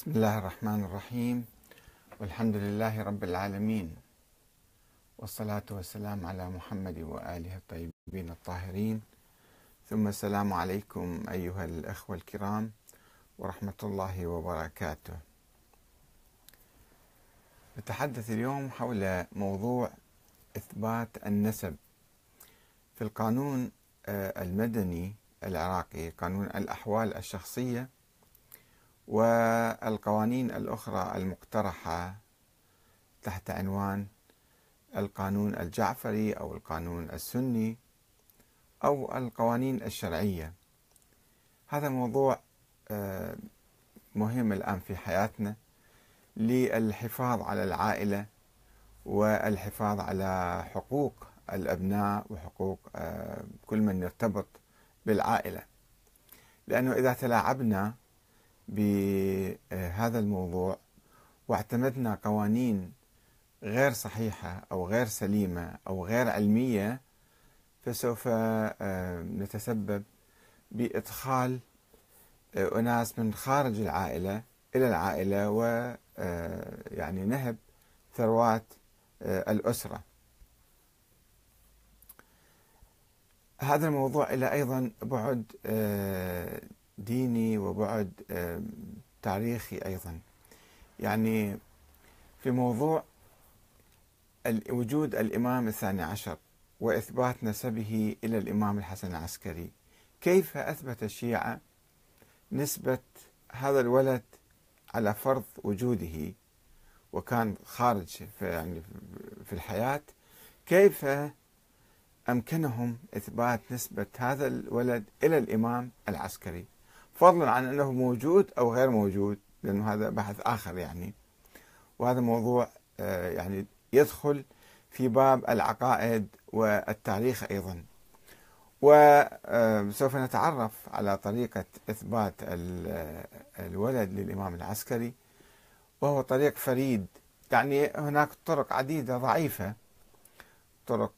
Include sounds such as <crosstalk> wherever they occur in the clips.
بسم الله الرحمن الرحيم. والحمد لله رب العالمين. والصلاة والسلام على محمد وآله الطيبين الطاهرين. ثم السلام عليكم أيها الأخوة الكرام ورحمة الله وبركاته. نتحدث اليوم حول موضوع إثبات النسب في القانون آه، المدني العراقي قانون الأحوال الشخصية والقوانين الأخرى المقترحة تحت عنوان القانون الجعفري أو القانون السني أو القوانين الشرعية. هذا موضوع آه، مهم الآن في حياتنا للحفاظ على العائلة والحفاظ على حقوق الأبناء وحقوق آه، كل من يرتبط بالعائلة. لأنه إذا تلاعبنا بهذا الموضوع واعتمدنا قوانين غير صحيحة أو غير سليمة أو غير علمية فسوف آه، نتسبب بإدخال آه، أناس من خارج العائلة إلى العائلة و آه، نهب ثروات الأسرة. هذا الموضوع له أيضا بعد ديني وبعد تاريخي أيضا. يعني في موضوع وجود الإمام الثاني عشر وإثبات نسبه إلى الإمام الحسن العسكري كيف أثبت الشيعة نسبة هذا الولد على فرض وجوده؟ وكان خارج في يعني في الحياة. كيف أمكنهم إثبات نسبة هذا الولد إلى الإمام العسكري؟ فضلا عن أنه موجود أو غير موجود لأنه هذا بحث آخر يعني. وهذا موضوع آه، يعني يدخل في باب العقائد والتاريخ أيضا. وسوف نتعرف على طريقة إثبات الولد للإمام العسكري وهو طريق فريد. يعني هناك طرق عديدة ضعيفة. طرق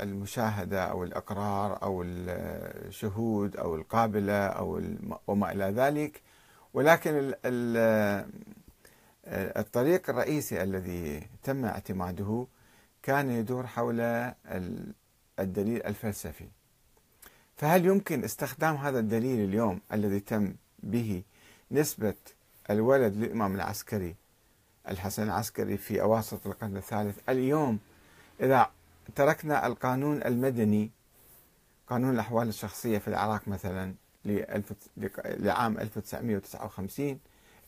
المشاهدة أو الإقرار أو الشهود أو القابلة أو وما إلى ذلك. ولكن الطريق الرئيسي الذي تم اعتماده كان يدور حول الدليل الفلسفي. فهل يمكن استخدام هذا الدليل اليوم الذي تم به نسبة الولد للإمام العسكري الحسن العسكري في أواسط القرن الثالث؟ اليوم إذا تركنا القانون المدني قانون الأحوال الشخصية في العراق مثلا لعام 1959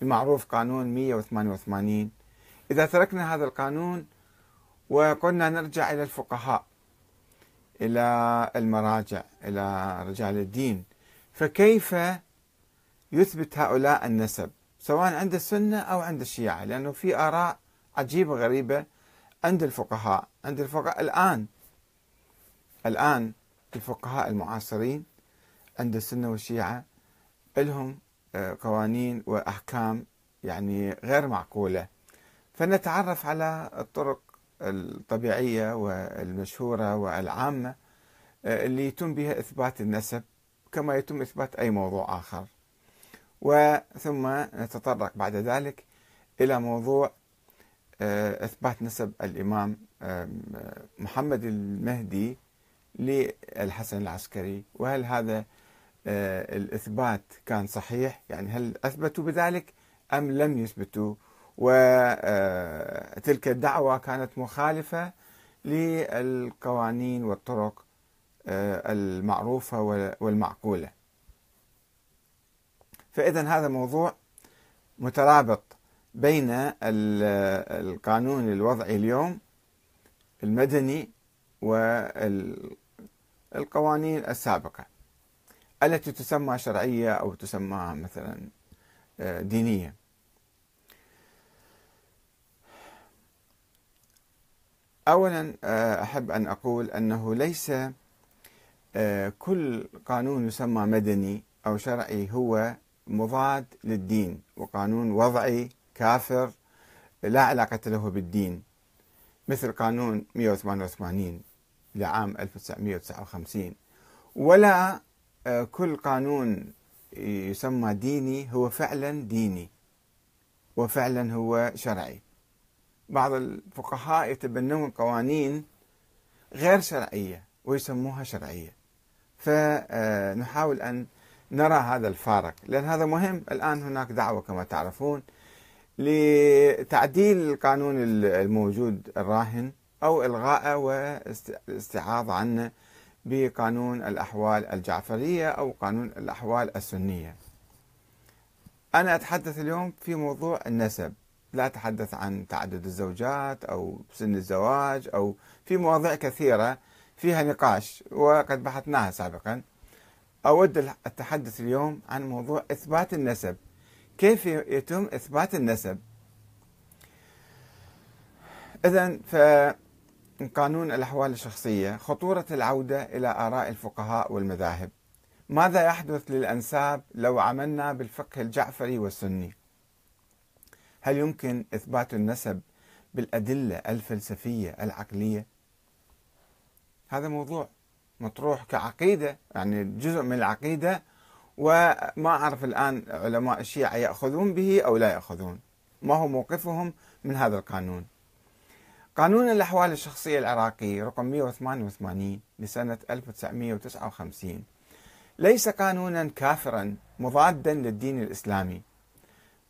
المعروف قانون 188 إذا تركنا هذا القانون وقلنا نرجع إلى الفقهاء إلى المراجع إلى رجال الدين فكيف يثبت هؤلاء النسب؟ سواء عند السنة أو عند الشيعة لأنه في آراء عجيبة غريبة عند الفقهاء. عند الفقهاء الآن. الآن الفقهاء المعاصرين عند السنة والشيعة لهم آه، قوانين وأحكام يعني غير معقولة. فنتعرف على الطرق الطبيعية والمشهورة والعامة آه، اللي يتم بها إثبات النسب كما يتم إثبات أي موضوع آخر. وثم نتطرق بعد ذلك إلى موضوع آه، إثبات نسب الإمام محمد المهدي للحسن العسكري. وهل هذا آه، الإثبات كان صحيح؟ يعني هل أثبتوا بذلك أم لم يثبتوا؟ وتلك الدعوة كانت مخالفة للقوانين والطرق آه، المعروفة والمعقولة. فإذا هذا موضوع مترابط بين القانون الوضعي اليوم المدني والقوانين السابقة التي تسمى شرعية أو تسمى مثلا آه، دينية. أولا آه، أحب أن أقول أنه ليس آه، كل قانون يسمى مدني أو شرعي هو مضاد للدين وقانون وضعي كافر لا علاقة له بالدين. مثل قانون 188 لعام 1959 ولا آه، كل قانون يسمى ديني هو فعلا ديني وفعلا هو شرعي. بعض الفقهاء يتبنون قوانين غير شرعية ويسموها شرعية. فنحاول أن نرى هذا الفارق لأن هذا مهم. الآن هناك دعوة كما تعرفون. لتعديل القانون الموجود الراهن أو إلغائه والاستعاضة عنه بقانون الأحوال الجعفرية أو قانون الأحوال السنية. أنا أتحدث اليوم في موضوع النسب. لا أتحدث عن تعدد الزوجات أو سن الزواج أو في مواضيع كثيرة فيها نقاش وقد بحثناها سابقا. أود التحدث اليوم عن موضوع إثبات النسب. كيف يتم إثبات النسب؟ إذا فقانون الأحوال الشخصية خطورة العودة إلى آراء الفقهاء والمذاهب. ماذا يحدث للأنساب لو عملنا بالفقه الجعفري والسني؟ هل يمكن إثبات النسب بالأدلة الفلسفية العقلية؟ هذا موضوع مطروح كعقيدة يعني جزء من العقيدة وما أعرف الآن علماء الشيعة يأخذون به أو لا يأخذون. ما هو موقفهم من هذا القانون؟ قانون الأحوال الشخصية العراقي رقم 188 لسنة 1959 ليس قانونا كافرا مضادا للدين الإسلامي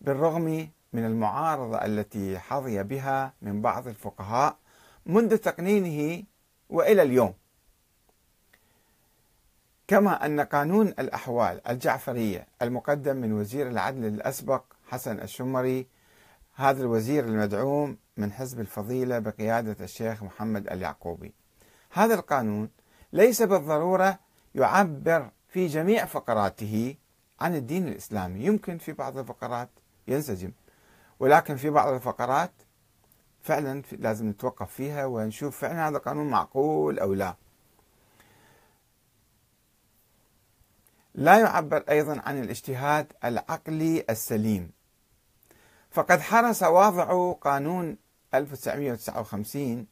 بالرغم من المعارضة التي حظي بها من بعض الفقهاء منذ تقنينه وإلى اليوم. كما أن قانون الأحوال الجعفرية المقدم من وزير العدل الأسبق حسن الشمري هذا الوزير المدعوم من حزب الفضيلة بقيادة الشيخ محمد اليعقوبي. هذا القانون ليس بالضرورة يعبر في جميع فقراته عن الدين الإسلامي. يمكن في بعض الفقرات ينسجم ولكن في بعض الفقرات فعلا لازم نتوقف فيها ونشوف فعلا هذا القانون معقول أو لا. لا يعبر أيضا عن الاجتهاد العقلي السليم. فقد حرص واضع قانون 1959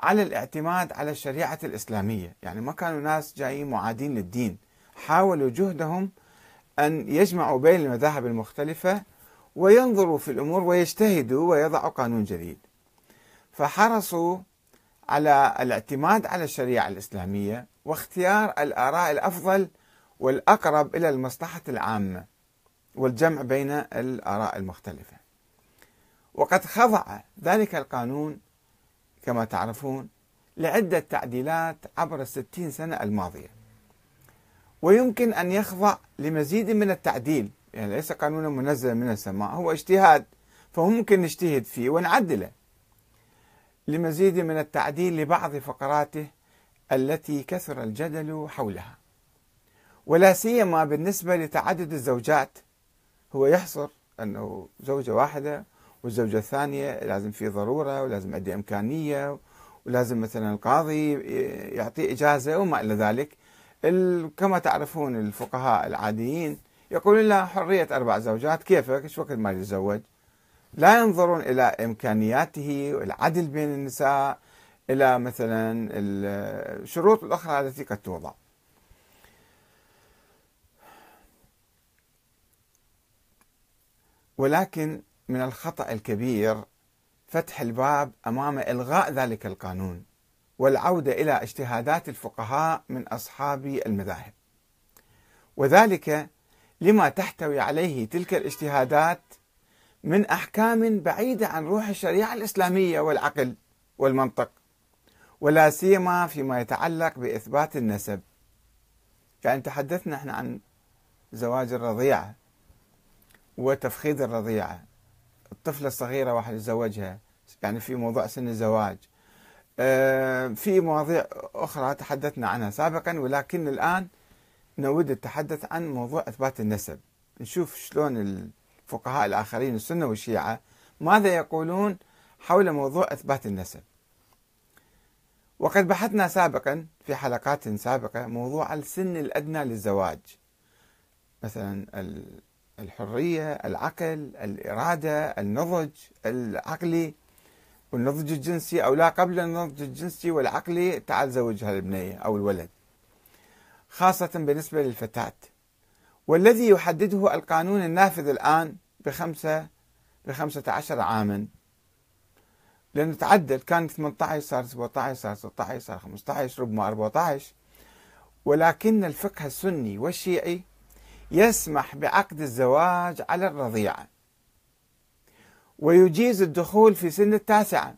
على الاعتماد على الشريعة الإسلامية. يعني ما كانوا ناس جايين معادين للدين حاولوا جهدهم أن يجمعوا بين المذاهب المختلفة وينظروا في الأمور ويجتهدوا ويضعوا قانون جديد. فحرصوا على الاعتماد على الشريعة الإسلامية واختيار الآراء الأفضل والأقرب إلى المصلحة العامة والجمع بين الآراء المختلفة. وقد خضع ذلك القانون كما تعرفون لعدة تعديلات عبر الستين سنة الماضية. ويمكن أن يخضع لمزيد من التعديل يعني ليس قانونا منزلا من السماء هو اجتهاد فممكن نجتهد فيه ونعدله. لمزيد من التعديل لبعض فقراته التي كثر الجدل حولها. ولا سيما بالنسبة لتعدد الزوجات. هو يحصر أنه زوجة واحدة والزوجة الثانية لازم في ضرورة ولازم عندي إمكانية ولازم مثلا القاضي يعطي إجازة وما إلى ذلك. كما تعرفون الفقهاء العاديين يقولون له حرية أربع زوجات كيفك؟ إيش وقت ما يتزوج؟ لا ينظرون إلى إمكانياته والعدل بين النساء إلى مثلا الشروط الأخرى التي قد توضع. ولكن من الخطأ الكبير فتح الباب أمام إلغاء ذلك القانون والعودة إلى اجتهادات الفقهاء من أصحاب المذاهب. وذلك لما تحتوي عليه تلك الاجتهادات من أحكام بعيدة عن روح الشريعة الإسلامية والعقل والمنطق ولا سيما فيما يتعلق بإثبات النسب. يعني تحدثنا إحنا عن زواج الرضيعة وتفخيذ الرضيعة. الطفلة الصغيرة واحد يتزوجها. يعني في موضوع سن الزواج. آه، في مواضيع أخرى تحدثنا عنها سابقا ولكن الآن نود التحدث عن موضوع إثبات النسب. نشوف شلون الفقهاء الآخرين السنة والشيعة ماذا يقولون حول موضوع إثبات النسب. وقد بحثنا سابقا في حلقات سابقة موضوع السن الأدنى للزواج. مثلا الحرية العقل الإرادة النضج العقلي. والنضج الجنسي أو لا قبل النضج الجنسي والعقلي تعال زوج هالبنية أو الولد. خاصة بالنسبة للفتاة. والذي يحدده القانون النافذ الآن بخمسة بخمسة عشر عاما. لأنه تعدل كان 18 صار 17 صار 16 صار 15 ربما 14 ولكن الفقه السني والشيعي يسمح بعقد الزواج على الرضيعة ويجيز الدخول في سن التاسعة.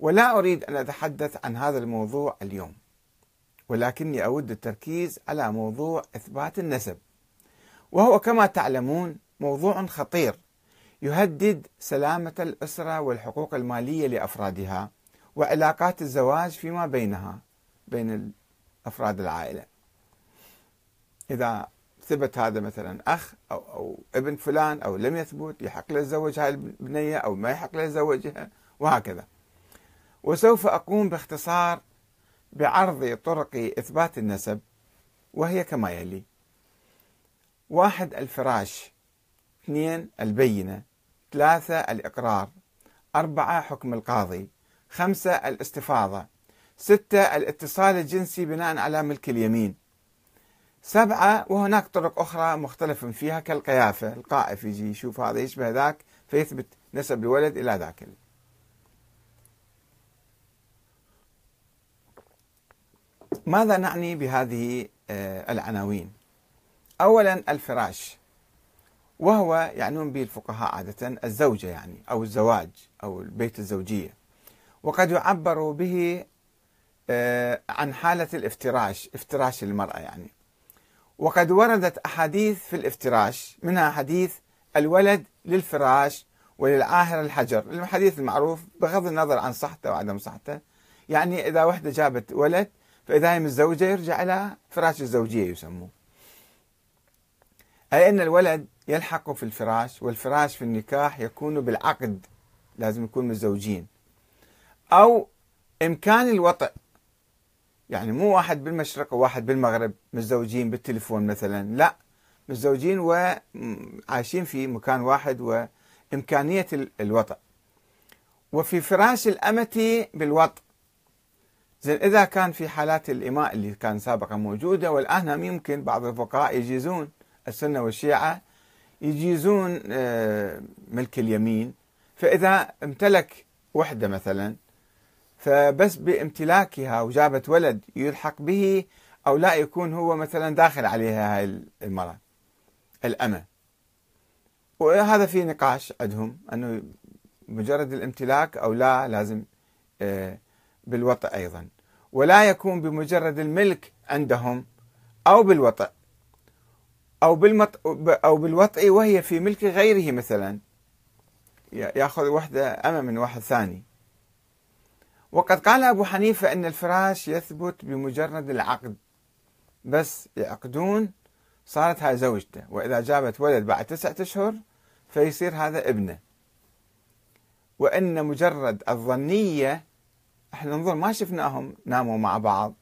ولا أريد أن أتحدث عن هذا الموضوع اليوم. ولكني أود التركيز على موضوع إثبات النسب. وهو كما تعلمون موضوع خطير يهدد سلامة الأسرة والحقوق المالية لأفرادها وعلاقات الزواج فيما بينها بين أفراد العائلة. إذا ثبت هذا مثلا أخ أو, أو ابن فلان أو لم يثبت يحق له يتزوج هاي البنية أو ما يحق له يتزوجها وهكذا. وسوف أقوم باختصار بعرض طرق إثبات النسب وهي كما يلي. واحد الفراش اثنين البينة ثلاثة الإقرار أربعة حكم القاضي خمسة الاستفاضة ستة الاتصال الجنسي بناء على ملك اليمين. سبعة وهناك طرق أخرى مختلف فيها كالقيافة. القائف يجي يشوف هذا يشبه ذاك فيثبت نسب الولد إلى ذاك ماذا نعني بهذه آه، العناوين؟ أولا الفراش وهو يعنون به الفقهاء عادة الزوجة يعني أو الزواج أو البيت الزوجية. وقد يعبر به آه، عن حالة الافتراش افتراش المرأة يعني. وقد وردت أحاديث في الافتراش منها حديث الولد للفراش وللعاهر الحجر الحديث المعروف بغض النظر عن صحته وعدم صحته. يعني إذا وحدة جابت ولد فإذا هي متزوجة يرجع إلى فراش الزوجية يسموه. أي أن الولد يلحق في الفراش والفراش في النكاح يكون بالعقد لازم يكون متزوجين أو إمكان الوطئ يعني مو واحد بالمشرق وواحد بالمغرب متزوجين بالتليفون مثلا لا متزوجين وعايشين في مكان واحد وإمكانية الوطئ وفي فراش الأمة بالوطئ زين إذا كان في حالات الإماء اللي كان سابقا موجودة والآن هم يمكن بعض الفقهاء يجيزون السنة والشيعة يجيزون آه، ملك اليمين. فإذا امتلك وحدة مثلا فبس بامتلاكها وجابت ولد يلحق به أو لا يكون هو مثلا داخل عليها هاي المرأة الأمة. وهذا في نقاش عندهم أنه مجرد الامتلاك أو لا لازم آه، بالوطء أيضا. ولا يكون بمجرد الملك عندهم أو بالوطء. أو بالمط أو بالوطء وهي في ملك غيره مثلا. يأخذ وحدة أمة من واحد ثاني. وقد قال أبو حنيفة أن الفراش يثبت بمجرد العقد بس يعقدون صارت هاي زوجته وإذا جابت ولد بعد تسعة أشهر فيصير هذا ابنه. وأن مجرد الظنية إحنا ننظر ما شفناهم ناموا مع بعض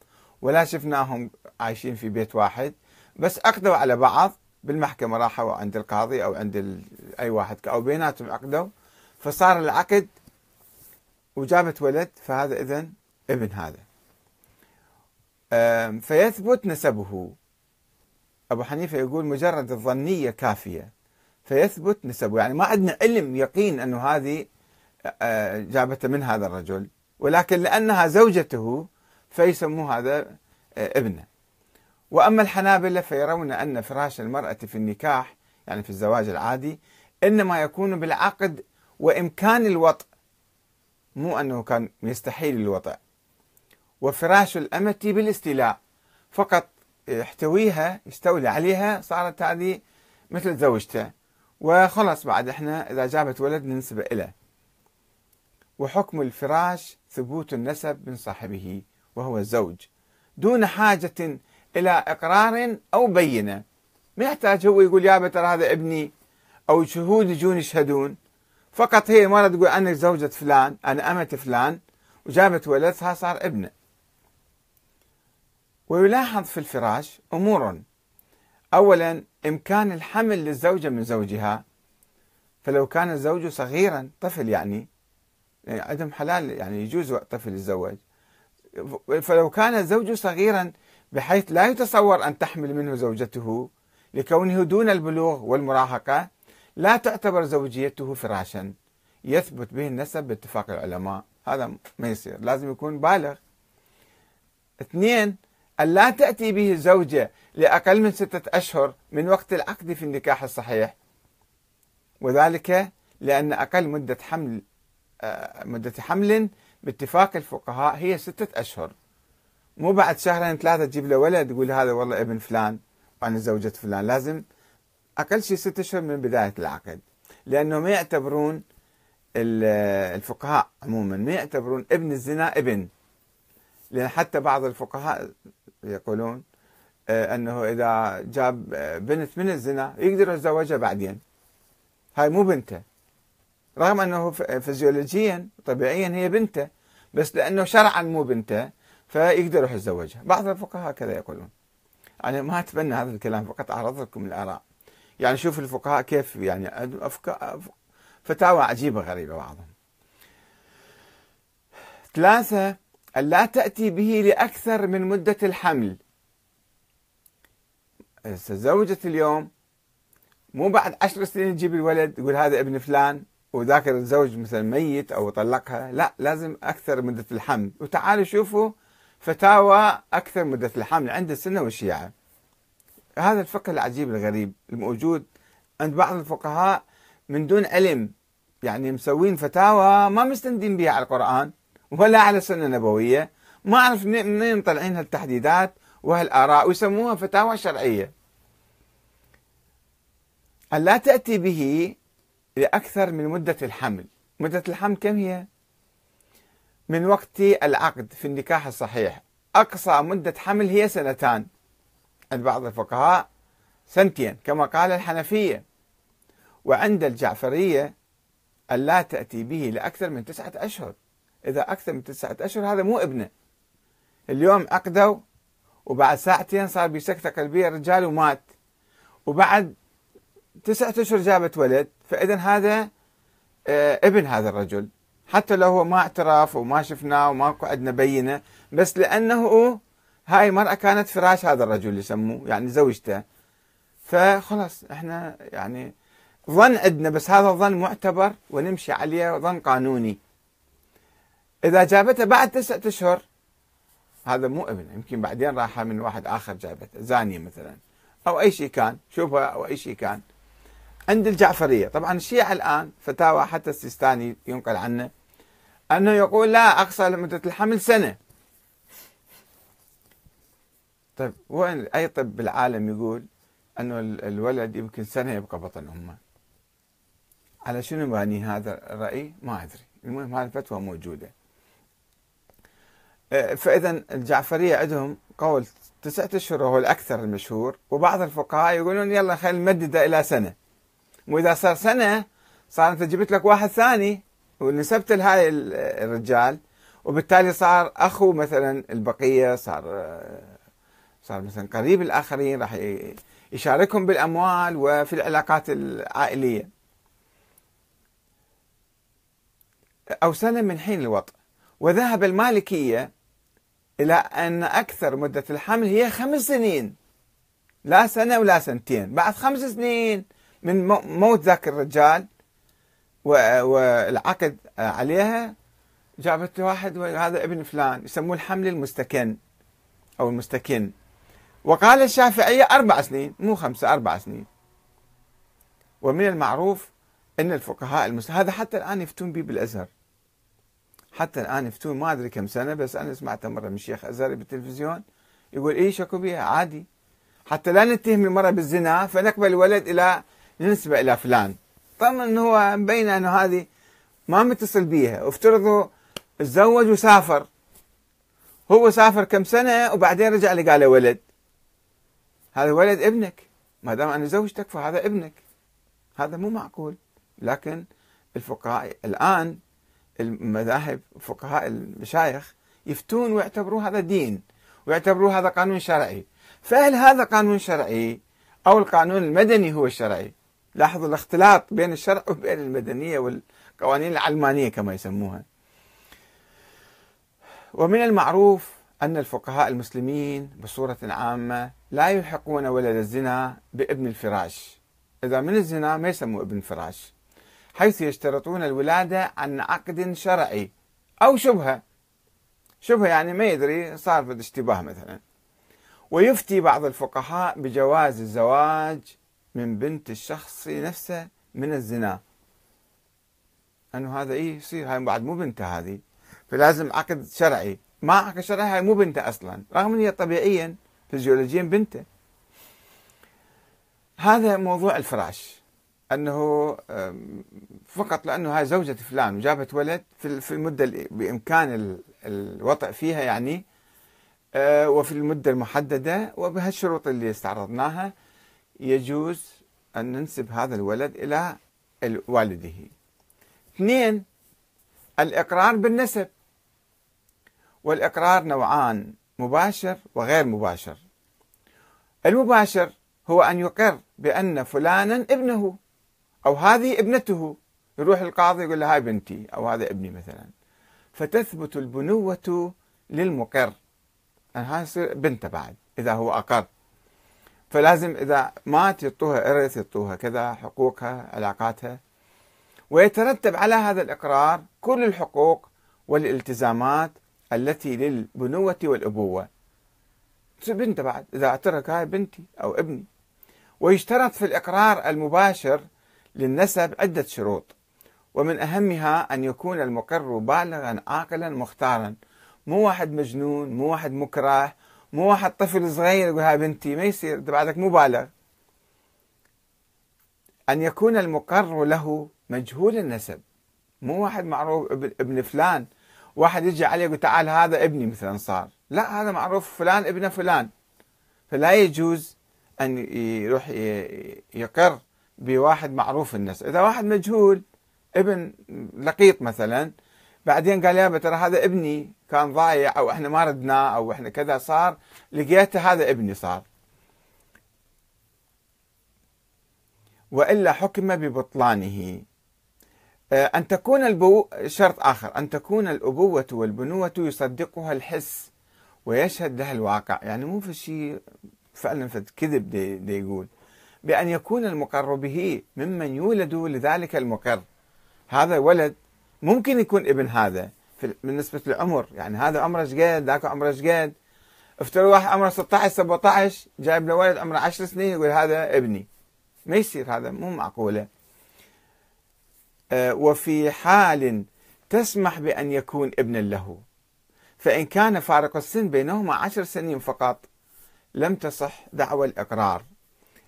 ولا شفناهم عايشين في بيت واحد بس عقدوا على بعض بالمحكمة راحوا عند القاضي أو عند أي واحد أو بيناتهم عقدوا فصار العقد وجابت ولد فهذا إذن ابن هذا. فيثبت نسبه. أبو حنيفة يقول مجرد الظنية كافية. فيثبت نسبه. يعني ما عندنا علم يقين أنه هذه جابته من هذا الرجل ولكن لأنها زوجته فيسموه هذا ابنه. وأما الحنابلة فيرون أن فراش المرأة في النكاح يعني في الزواج العادي إنما يكون بالعقد وإمكان الوطء. مو أنه كان يستحيل الوطء وفراش الأمة بالاستيلاء. فقط يحتويها يستولي عليها صارت هذه مثل زوجته. وخلص بعد إحنا إذا جابت ولد ننسبه إليه وحكم الفراش ثبوت النسب من صاحبه وهو الزوج دون حاجة إلى إقرار أو بينة. ما يحتاج هو يقول يا ترى هذا ابني أو شهود يجون يشهدون. فقط هي مرة تقول أنا زوجة فلان أنا أمة فلان وجابت ولدها صار ابنه. ويلاحظ في الفراش أمور. أولا إمكان الحمل للزوجة من زوجها. فلو كان الزوج صغيرا طفل يعني, يعني عدم حلال يعني يجوز طفل يتزوج. فلو كان الزوج صغيرا بحيث لا يتصور أن تحمل منه زوجته لكونه دون البلوغ والمراهقة لا تعتبر زوجيته فراشا. يثبت به النسب باتفاق العلماء. هذا ما يصير. لازم يكون بالغ. اثنين أن لا تأتي به الزوجة لأقل من ستة أشهر من وقت العقد في النكاح الصحيح. وذلك لأن أقل مدة حمل آه، مدة حمل باتفاق الفقهاء هي ستة أشهر. مو بعد شهرين ثلاثة تجيب له ولد تقول هذا والله ابن فلان وأنا زوجة فلان. لازم أقل شيء ستة أشهر من بداية العقد لأنه ما يعتبرون الفقهاء عموما ما يعتبرون ابن الزنا ابن. لأن حتى بعض الفقهاء يقولون آه، أنه إذا جاب بنت من الزنا يقدر يتزوجها بعدين. هاي مو بنته. رغم أنه فيزيولوجيا طبيعيا هي بنته بس لأنه شرعا مو بنته فيقدر يروح يتزوجها. بعض الفقهاء كذا يقولون. أنا ما أتبنى هذا الكلام فقط أعرض لكم الآراء. يعني شوف الفقهاء كيف يعني أفكار فتاوى عجيبة غريبة بعضهم. ثلاثة ألا تأتي به لأكثر من مدة الحمل. تزوجت اليوم مو بعد عشر سنين تجيب الولد تقول هذا ابن فلان وذاك الزوج مثلا ميت أو طلقها. لا لازم أكثر مدة الحمل. وتعالوا شوفوا فتاوى أكثر مدة الحمل عند السنة والشيعة. هذا الفقه العجيب الغريب الموجود عند بعض الفقهاء من دون علم يعني مسوين فتاوى ما مستندين بها على القرآن ولا على السنة النبوية ما أعرف منين مطلعين هالتحديدات وهالآراء ويسموها فتاوى شرعية. لا تأتي به لأكثر من مدة الحمل؟ مدة الحمل كم هي؟ من وقت العقد في النكاح الصحيح. أقصى مدة حمل هي سنتان. عند بعض الفقهاء سنتين كما قال الحنفية. وعند الجعفرية ألا تأتي به لأكثر من تسعة أشهر. إذا أكثر من تسعة أشهر هذا مو ابنة. اليوم عقدوا وبعد ساعتين صار بسكتة قلبية رجال ومات. وبعد تسعة أشهر جابت ولد فإذا هذا آه، ابن هذا الرجل. حتى لو هو ما اعترف وما شفناه وما عندنا بينه بس لأنه هاي المرأة كانت فراش هذا الرجل يسموه يعني زوجته. فخلاص إحنا يعني ظن عندنا بس هذا الظن معتبر ونمشي عليه ظن قانوني. إذا جابته بعد تسعة أشهر هذا مو ابن يمكن بعدين راح من واحد آخر جابته زانية مثلا أو أي شيء كان شوفها أو أي شيء كان. عند الجعفرية طبعا الشيعة الآن فتاوى حتى السيستاني ينقل عنه أنه يقول لا أقصى مدة الحمل سنة. طيب وين أي طب بالعالم يقول أنه الولد يمكن سنة يبقى بطن أمه؟ على شنو باني هذا الرأي؟ ما أدري. المهم هذه الفتوى موجودة. أه، فإذا الجعفرية عندهم قول تسعة أشهر هو الأكثر المشهور وبعض الفقهاء يقولون يلا خلينا نمدده إلى سنة. وإذا صار سنة صار أنت جبت لك واحد ثاني ونسبت لهاي الرجال وبالتالي صار أخو مثلا البقية صار صار مثلا قريب الآخرين راح يشاركهم بالأموال وفي العلاقات العائلية. أو سنة من حين الوطء وذهب المالكية إلى أن أكثر مدة الحمل هي خمس سنين لا سنة ولا سنتين بعد خمس سنين من موت ذاك الرجال. والعقد عليها جابت واحد هذا ابن فلان يسموه الحمل المستكن أو المستكن. وقال الشافعية أربع سنين مو خمسة أربع سنين. ومن المعروف أن الفقهاء المسلمين هذا حتى الآن يفتون به بالأزهر. حتى الآن يفتون ما أدري كم سنة بس أنا سمعت مرة من شيخ أزهري بالتلفزيون يقول إيه شكو بها عادي. حتى لا نتهم المرأة بالزنا فنقبل الولد إلى نسبة إلى فلان. طبعا هو مبين أنه هذه ما متصل بيها. وافترضوا تزوج وسافر. هو سافر كم سنة وبعدين رجع لقى له ولد. هذا ولد ابنك. ما دام أنا زوجتك فهذا ابنك. هذا مو معقول. لكن الفقهاء الآن المذاهب فقهاء المشايخ يفتون ويعتبروه هذا دين ويعتبروه هذا قانون شرعي. فهل هذا قانون شرعي أو القانون المدني هو الشرعي؟ لاحظوا الاختلاط بين الشرع وبين المدنية والقوانين العلمانية كما يسموها. ومن المعروف أن الفقهاء المسلمين بصورة عامة لا يلحقون ولد الزنا بابن الفراش. إذا من الزنا ما يسموه ابن فراش حيث يشترطون الولادة عن عقد شرعي أو شبهة. شبهة يعني ما يدري صار في اشتباه مثلا. ويفتي بعض الفقهاء بجواز الزواج من بنت الشخص نفسه من الزنا. أنه هذا إيه؟ يصير هاي بعد مو بنته هذه. فلازم عقد شرعي. ما عقد شرعي هاي مو بنته أصلا رغم إن هي طبيعيا. فيزيولوجيا بنته. هذا موضوع الفراش أنه فقط لأنه هاي زوجة فلان وجابت ولد في المدة بإمكان الوطئ فيها يعني آه، وفي المدة المحددة وبهالشروط اللي استعرضناها يجوز أن ننسب هذا الولد إلى والده اثنين الإقرار بالنسب والإقرار نوعان. مباشر وغير مباشر. المباشر هو أن يقر بأن فلانا ابنه أو هذه ابنته يروح القاضي يقول له هاي بنتي أو هذا ابني مثلا. فتثبت البنوة للمقر. هاي يصير بنته بعد إذا هو أقر. فلازم إذا مات يعطوها إرث يعطوها كذا حقوقها علاقاتها. ويترتب على هذا الإقرار كل الحقوق والالتزامات التي للبنوة والأبوة. بنته بعد إذا أعترك هاي بنتي أو ابني. ويشترط في الإقرار المباشر للنسب عدة شروط. ومن أهمها أن يكون المقر بالغا عاقلا مختارا. مو واحد مجنون مو واحد مكره مو واحد طفل صغير يقول هاي بنتي ما يصير انت بعدك مو بالغ. أن يكون المقر له مجهول النسب. مو واحد معروف ابن فلان واحد يجي عليه يقول تعال هذا ابني مثلا صار. لا هذا معروف فلان ابن فلان. فلا يجوز أن يروح يقر بواحد معروف النسب إذا واحد مجهول ابن لقيط مثلا بعدين قال يابا ترى هذا ابني كان ضايع أو إحنا ما ردناه أو إحنا كذا صار لقيته هذا ابني صار. وإلا حكم ببطلانه. آه، أن تكون البو شرط آخر أن تكون الأبوة والبنوة يصدقها الحس ويشهد لها الواقع. يعني مو في شيء فعلا في كذب دي, دي يقول. بأن يكون المقر به ممن يولد لذلك المقر. هذا ولد ممكن يكون ابن هذا بالنسبة للعمر. يعني هذا عمره إيش قد؟ ذاك عمره إيش قد؟ افترض واحد عمره 16 17 جايب له ولد عمره 10 سنين يقول هذا ابني. ما يصير هذا مو معقولة. آه، وفي حال تسمح بأن يكون ابنا له. فإن كان فارق السن بينهما عشر سنين فقط لم تصح دعوى الإقرار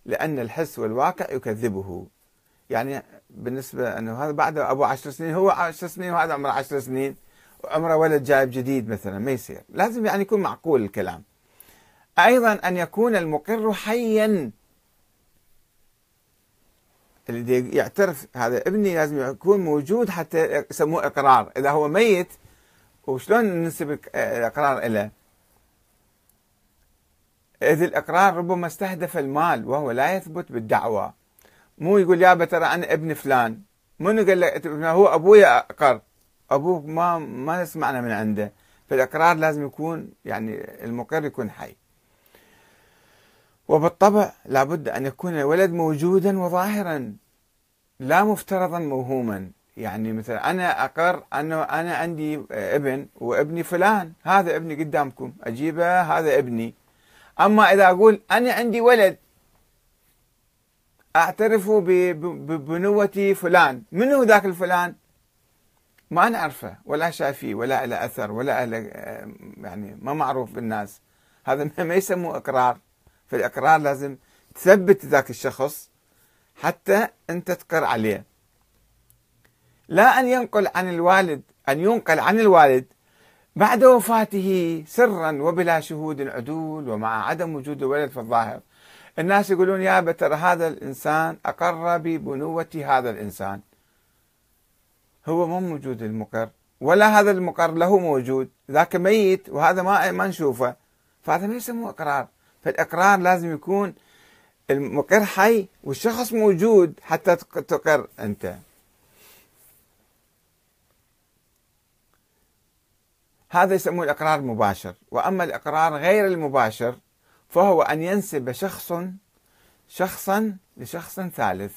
لأن الحس والواقع يكذبه. يعني بالنسبة أنه هذا بعد أبو عشر سنين هو عشر سنين وهذا عمره عشر سنين وعمره ولد جايب جديد مثلا ما يصير. لازم يعني يكون معقول الكلام. أيضا أن يكون المقر حيا اللي يعترف هذا ابني لازم يكون موجود حتى يسموه إقرار. إذا هو ميت وشلون ننسب الإقرار له إذ الإقرار ربما استهدف المال وهو لا يثبت بالدعوة. مو يقول يابا ترى أنا ابن فلان. منو قال لك هو أبويا أقر. أبوك ما ما سمعنا من عنده. فالإقرار لازم يكون يعني المقر يكون حي. وبالطبع لابد أن يكون الولد موجودا وظاهرا لا مفترضا موهوما. يعني مثلا أنا أقر أنه أنا عندي ابن وابني فلان هذا ابني قدامكم أجيبه هذا ابني. أما إذا أقول أنا عندي ولد أعترف ببنوة فلان. من هو ذاك الفلان؟ ما نعرفه ولا شايفيه ولا له أثر ولا له يعني ما معروف بالناس. هذا ما يسموه إقرار. في الإقرار لازم تثبت ذاك الشخص حتى انت تقر عليه. لا أن ينقل عن الوالد أن ينقل عن الوالد بعد وفاته سرا وبلا شهود عدول ومع عدم وجود الولد في الظاهر. الناس يقولون يا ترى هذا الإنسان أقر ببنوة هذا الإنسان. هو مو موجود المقر ولا هذا المقر له موجود. ذاك ميت وهذا ما ما نشوفه. فهذا ما يسموه إقرار. فالاقرار لازم يكون المقر حي والشخص موجود حتى تقر أنت. هذا يسموه الإقرار المباشر. وأما الإقرار غير المباشر فهو أن ينسب شخص شخصا لشخص ثالث.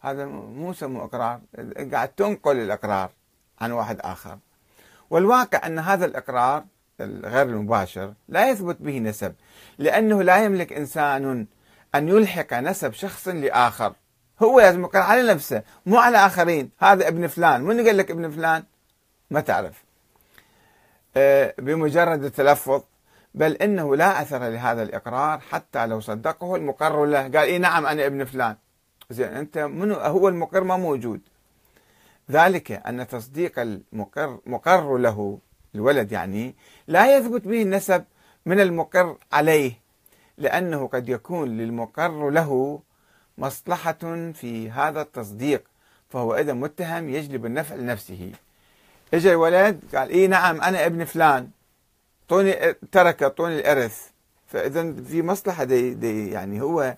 هذا مو سمو إقرار قاعد تنقل الإقرار عن واحد آخر. والواقع أن هذا الإقرار الغير المباشر لا يثبت به نسب لأنه لا يملك إنسان أن يلحق نسب شخص لآخر. هو لازم يقر على نفسه مو على آخرين. هذا ابن فلان. من قال لك ابن فلان؟ ما تعرف. آه، بمجرد التلفظ. بل إنه لا أثر لهذا الإقرار حتى لو صدقه المقر له. قال اي نعم أنا ابن فلان. زين أنت منو؟ هو المقر ما موجود. ذلك أن تصديق المقر مقر له الولد يعني لا يثبت به النسب من المقر عليه لأنه قد يكون للمقر له مصلحة في هذا التصديق فهو إذا متهم يجلب النفع لنفسه. اجى الولد قال اي نعم أنا ابن فلان طوني ترك طوني الإرث. فإذا في مصلحة دي, دي يعني هو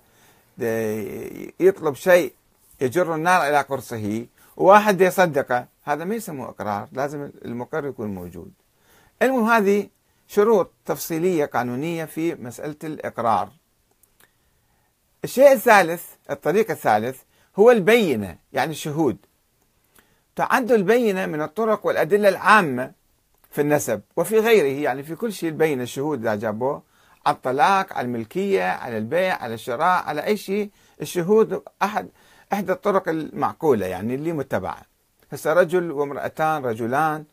دي يطلب شيء يجر النار إلى قرصه وواحد يصدقه. هذا ما يسموه إقرار لازم المقر يكون موجود. المهم هذه شروط تفصيلية قانونية في مسألة الإقرار. الشيء الثالث الطريق الثالث هو البينة يعني الشهود. تعد البينة من الطرق والأدلة العامة في النسب وفي غيره يعني في كل شيء البينة الشهود إذا جابوه على الطلاق على الملكية على البيع على الشراء على أي شيء الشهود أحد إحدى الطرق المعقولة يعني اللي متبعة. هسه رجل وامرأتان رجلان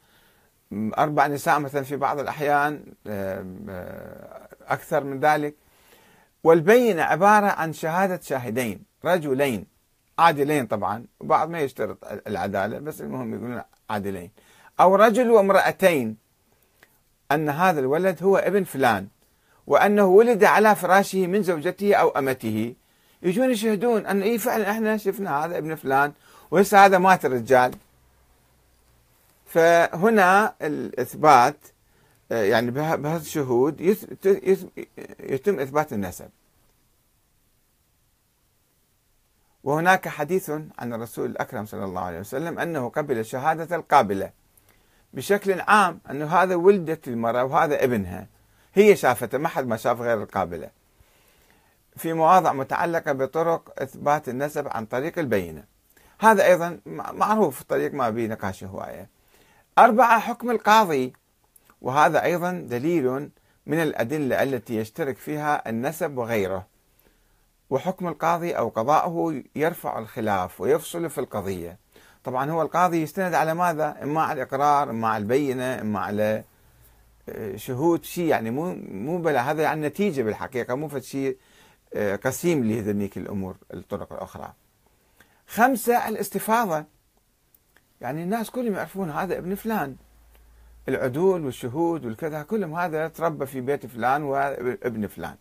أربع نساء مثلا في بعض الأحيان أكثر من ذلك. والبينة عبارة عن شهادة شاهدين رجلين عادلين طبعا وبعض ما يشترط العدالة بس المهم يقولون عادلين. أو رجل وامرأتين أن هذا الولد هو ابن فلان وأنه ولد على فراشه من زوجته أو أمته. يجون يشهدون أن إيه فعلا إحنا شفنا هذا ابن فلان وهسه هذا مات الرجال. فهنا الإثبات يعني بهذا الشهود يتم إثبات النسب. وهناك حديث عن الرسول الأكرم صلى الله عليه وسلم أنه قبل شهادة القابلة. بشكل عام أنه هذا ولدت المرأة وهذا ابنها. هي شافته ما حد ما شاف غير القابلة. في مواضع متعلقة بطرق إثبات النسب عن طريق البينة. هذا أيضا معروف طريق ما به نقاش هواية. أربعة حكم القاضي. وهذا أيضا دليل من الأدلة التي يشترك فيها النسب وغيره. وحكم القاضي أو قضاؤه يرفع الخلاف ويفصل في القضية. طبعا هو القاضي يستند على ماذا؟ إما على الإقرار إما على البينة إما على آه، شهود شيء يعني مو مو بلا. هذا يعني نتيجة بالحقيقة مو شيء آه، قسيم لهذنيك الأمور الطرق الأخرى. خمسة الاستفاضة. يعني الناس كلهم يعرفون هذا ابن فلان. العدول والشهود والكذا كلهم هذا تربى في بيت فلان وابن فلان.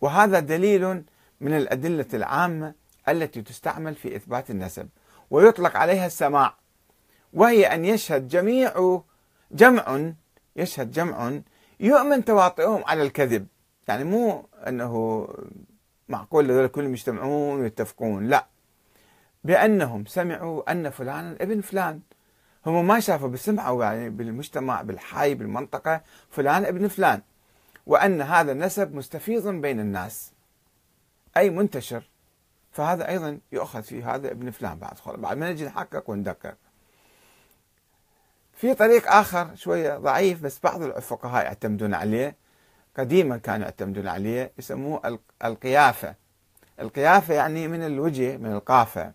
وهذا دليل من الأدلة العامة التي تستعمل في إثبات النسب. ويطلق عليها السماع. وهي أن يشهد جميع جمع يشهد جمع يؤمن تواطئهم على الكذب. يعني مو أنه معقول هذول كلهم يجتمعون ويتفقون لا. بأنهم سمعوا أن فلانا ابن فلان. هم ما شافوا بسمعوا يعني بالمجتمع بالحي بالمنطقة فلان ابن فلان. وأن هذا النسب مستفيض بين الناس. أي منتشر. فهذا أيضا يؤخذ في هذا ابن فلان بعد بعد ما نجي نحقق وندقق في طريق آخر شوية ضعيف بس بعض الفقهاء يعتمدون عليه. قديما كانوا يعتمدون عليه يسموه القيافة. القيافة يعني من الوجه من القافة.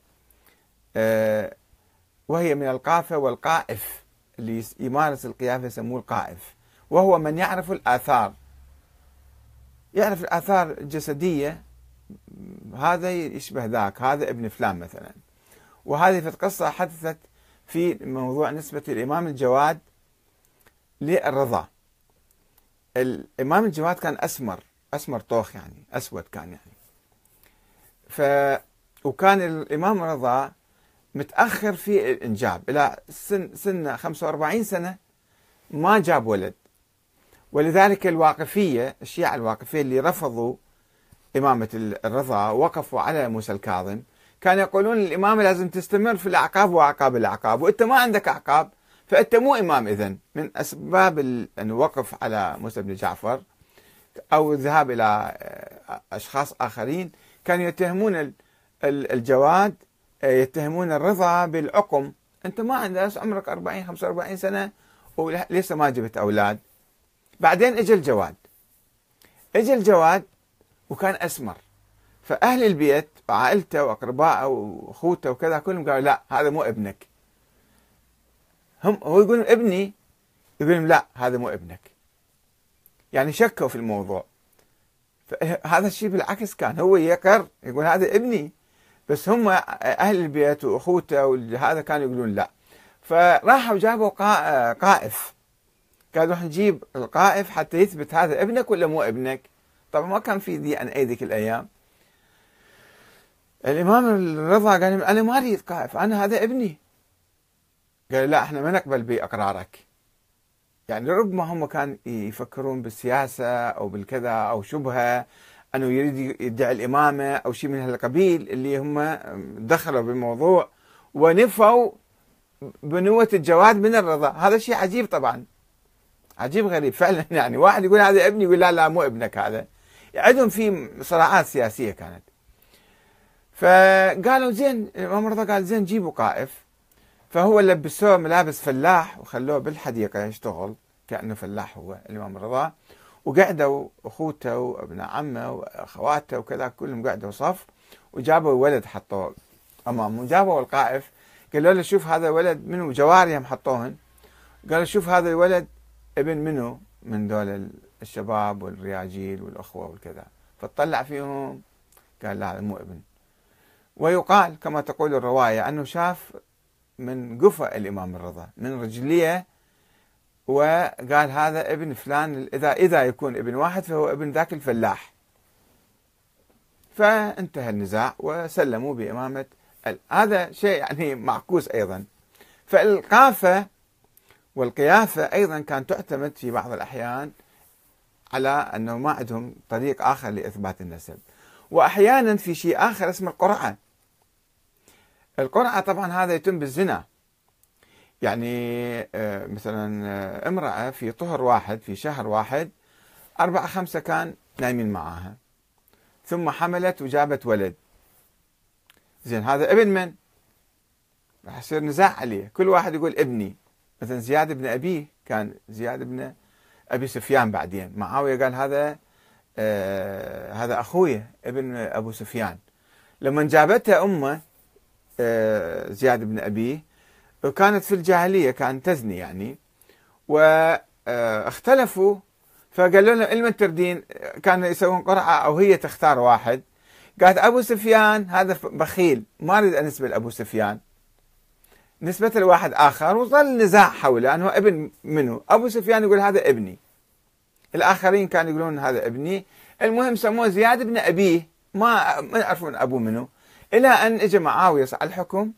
وهي من القافة والقائف اللي يمارس القيافة يسموه القائف. وهو من يعرف الآثار. يعرف الآثار الجسدية هذا يشبه ذاك هذا ابن فلان مثلا. وهذه في القصة حدثت في موضوع نسبة الإمام الجواد للرضا. الإمام الجواد كان أسمر أسمر طوخ يعني أسود كان يعني. ف وكان الإمام الرضا متأخر في الإنجاب. إلى سن سنة 45 سنة ما جاب ولد. ولذلك الواقفية الشيعة الواقفية اللي رفضوا إمامة الرضا وقفوا على موسى الكاظم. كانوا يقولون الإمامة لازم تستمر في الأعقاب وأعقاب الأعقاب. وأنت ما عندك أعقاب فأنت مو إمام إذن. من أسباب الوقف على موسى بن جعفر أو الذهاب إلى أشخاص آخرين كانوا يتهمون الجواد يتهمون الرضا بالعقم انت ما عندك عمرك 40 45 سنة ولسه ما جبت أولاد. بعدين اجى الجواد. اجى الجواد وكان أسمر. فأهل البيت وعائلته وأقربائه وأخوته وكذا كلهم قالوا لا هذا مو ابنك. هم هو يقول ابني؟ يقول لا هذا مو ابنك. يعني شكوا في الموضوع. هذا الشيء بالعكس كان. هو يقر يقول هذا ابني. بس هم أهل البيت وأخوته وهذا كانوا يقولون لا. فراحوا جابوا قائف. قالوا راح نجيب القائف حتى يثبت هذا ابنك ولا مو ابنك؟ طبعا ما كان في دي ان اي ذيك الأيام. الإمام الرضا قال أنا ما أريد قائف أنا هذا ابني. قال لا إحنا ما نقبل بأقرارك. يعني ربما هم كان يفكرون بالسياسة أو بالكذا أو شبهة. أنه يريد يدعي الإمامة أو شيء من هالقبيل اللي هم دخلوا بالموضوع ونفوا بنوة الجواد من الرضا. هذا شيء عجيب طبعا. عجيب غريب فعلا <laughs> يعني واحد يقول هذا ابني يقول لا لا مو ابنك هذا. عندهم في صراعات سياسية كانت. فقالوا زين الامام رضا قال زين جيبوا قائف. فهو لبسوه ملابس فلاح وخلوه بالحديقة يشتغل كأنه فلاح هو الإمام رضا وقعدوا اخوته وابناء عمه وأخواته وكذا كلهم قعدوا صف وجابوا ولد حطوه امامه جابوا القائف قالوا له شوف هذا ولد منو؟ جواريهم حطوهن. قالوا شوف هذا الولد ابن منو؟ من دول الشباب والرياجيل والأخوة والكذا. فطلع فيهم قال لا هذا مو ابن. ويقال كما تقول الرواية أنه شاف من قفا الإمام الرضا من رجليه وقال هذا ابن فلان إذا إذا يكون ابن واحد فهو ابن ذاك الفلاح. فانتهى النزاع وسلموا بإمامة هذا شيء يعني معكوس أيضا. فالقافة والقيافة أيضا كانت تعتمد في بعض الأحيان على أنه ما عندهم طريق آخر لإثبات النسب. واحيانا في شيء آخر اسمه القرعة. القرعة طبعا هذا يتم بالزنا. يعني آه، مثلا آه، امرأة في طهر واحد في شهر واحد أربعة خمسة كان نايمين معاها. ثم حملت وجابت ولد. زين هذا ابن من؟ راح يصير نزاع عليه. كل واحد يقول ابني. مثلا زياد بن أبيه كان زياد بن أبي سفيان بعدين. معاوية قال هذا آه هذا أخويا ابن أبو سفيان. لما جابتها أمه آه زياد بن أبيه وكانت في الجاهلية كانت تزني يعني. واختلفوا فقالوا لهم المن تردين كانوا يسوون قرعة أو هي تختار واحد. قالت أبو سفيان هذا بخيل ما أريد أنسبة لأبو سفيان. نسبة لواحد آخر وظل نزاع حوله أنه ابن منه. أبو سفيان يقول هذا ابني. الآخرين كانوا يقولون هذا ابني. المهم سموه زياد بن أبيه ما ما يعرفون أبوه منه. إلى أن إجى معاوية على الحكم.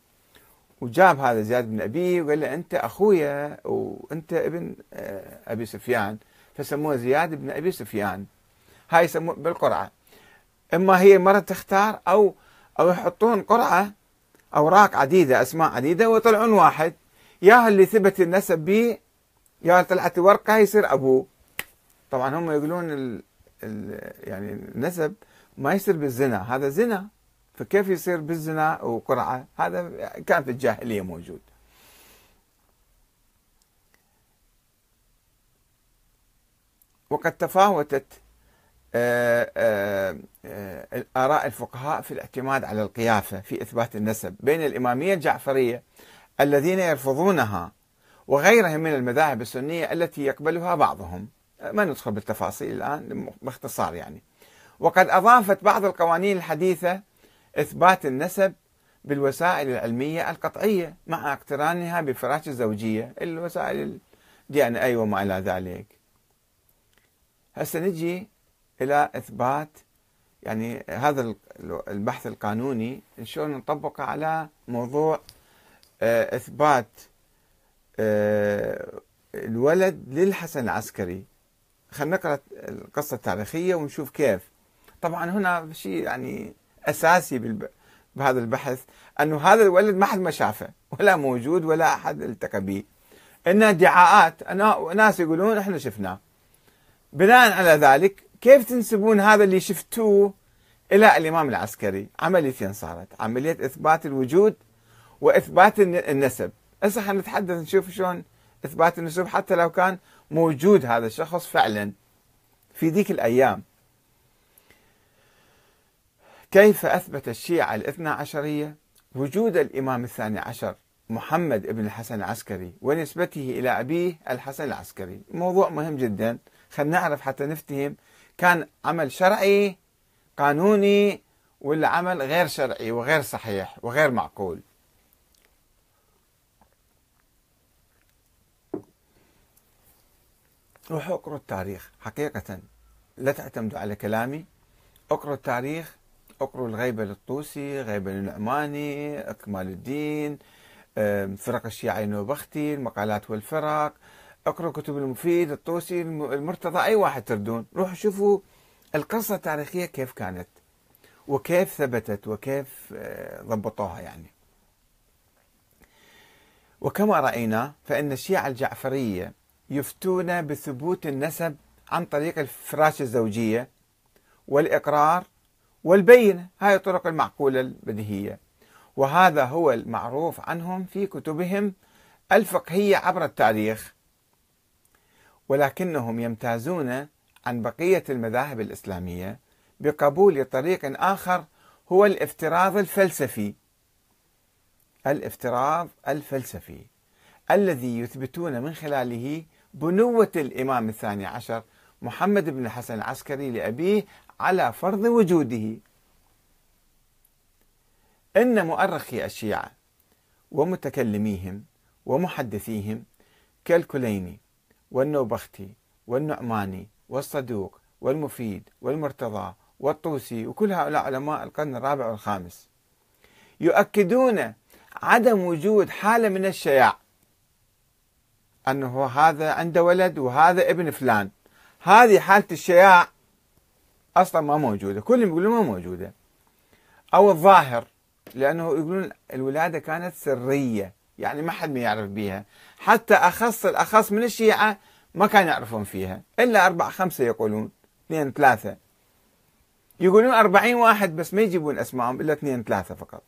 وجاب هذا زياد بن أبيه وقال له أنت أخويا وأنت ابن آه، أبي سفيان. فسموه زياد بن أبي سفيان. هاي يسموه بالقرعة. إما هي مرة تختار أو أو يحطون قرعة أوراق عديدة أسماء عديدة ويطلعون واحد. يا اللي ثبت النسب به يا طلعت ورقة يصير أبوه. طبعا هم يقولون ال ال يعني النسب ما يصير بالزنا. هذا زنا. فكيف يصير بالزنا وقرعة؟ هذا كان في الجاهلية موجود. وقد تفاوتت آه، آه، آه، آراء الفقهاء في الاعتماد على القيافة في إثبات النسب بين الإمامية الجعفرية الذين يرفضونها وغيرهم من المذاهب السنية التي يقبلها بعضهم. ما ندخل بالتفاصيل الآن باختصار يعني. وقد أضافت بعض القوانين الحديثة إثبات النسب بالوسائل العلمية القطعية مع اقترانها بفراش الزوجية الوسائل الدي إن اي وما إلى ذلك. هسه نجي إلى إثبات يعني هذا البحث القانوني شلون نطبقه على موضوع آه، إثبات آه، الولد للحسن العسكري. خلينا نقرأ القصة التاريخية ونشوف كيف. طبعا هنا شيء يعني أساسي بهذا البحث أنه هذا الولد ما حد ما شافه ولا موجود ولا أحد التقى به. انها ادعاءات أنا ناس يقولون إحنا شفناه. بناء على ذلك كيف تنسبون هذا اللي شفتوه إلى الإمام العسكري؟ عمليتين صارت؟ عملية إثبات الوجود وإثبات النسب. هسه خلينا نتحدث نشوف شلون إثبات النسب حتى لو كان موجود هذا الشخص فعلا في ذيك الأيام. كيف أثبت الشيعة الاثنى عشرية؟ وجود الإمام الثاني عشر محمد بن الحسن العسكري ونسبته إلى أبيه الحسن العسكري. موضوع مهم جدا. خلينا نعرف حتى نفتهم. كان عمل شرعي قانوني ولا عمل غير شرعي وغير صحيح وغير معقول؟ روحوا اقروا التاريخ. حقيقة لا تعتمدوا على كلامي. اقروا التاريخ. اقروا الغيبة للطوسي غيبة للنعماني أكمال الدين فرق الشيعة النوبختي المقالات والفرق اقروا كتب المفيد الطوسي المرتضى أي واحد تردون. روحوا شوفوا القصة التاريخية كيف كانت وكيف ثبتت وكيف آه، ضبطوها يعني. وكما رأينا فإن الشيعة الجعفرية يفتون بثبوت النسب عن طريق الفراش الزوجية والإقرار والبينة. هاي الطرق المعقولة البديهية. وهذا هو المعروف عنهم في كتبهم الفقهية عبر التاريخ. ولكنهم يمتازون عن بقية المذاهب الإسلامية بقبول طريق آخر هو الافتراض الفلسفي. الافتراض الفلسفي الذي يثبتون من خلاله بنوة الإمام الثاني عشر محمد بن الحسن العسكري لأبيه على فرض وجوده. إن مؤرخي الشيعة ومتكلميهم ومحدثيهم كالكليني والنوبختي والنعماني والصدوق والمفيد والمرتضى والطوسي وكل هؤلاء علماء القرن الرابع والخامس يؤكدون عدم وجود حالة من الشياع. أنه هذا عنده ولد وهذا ابن فلان. هذه حالة الشياع أصلا ما موجودة كلهم يقولون ما موجودة. أو الظاهر لأنه يقولون الولادة كانت سرية يعني ما حد ما يعرف بها حتى أخص الأخص من الشيعة ما كانوا يعرفون فيها إلا أربعة خمسة يقولون اثنين ثلاثة. يقولون أربعين واحد بس ما يجيبون أسمائهم إلا اثنين ثلاثة فقط.